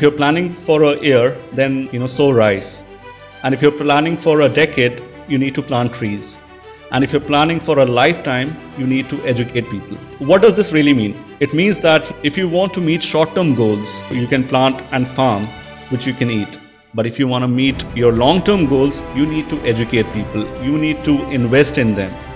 If you're planning for a year, then you know sow rice. And if you're planning for a decade, you need to plant trees. And if you're planning for a lifetime, you need to educate people. What does this really mean? It means that if you want to meet short term goals, you can plant and farm, which you can eat. But if you want to meet your long term goals, you need to educate people. You need to invest in them.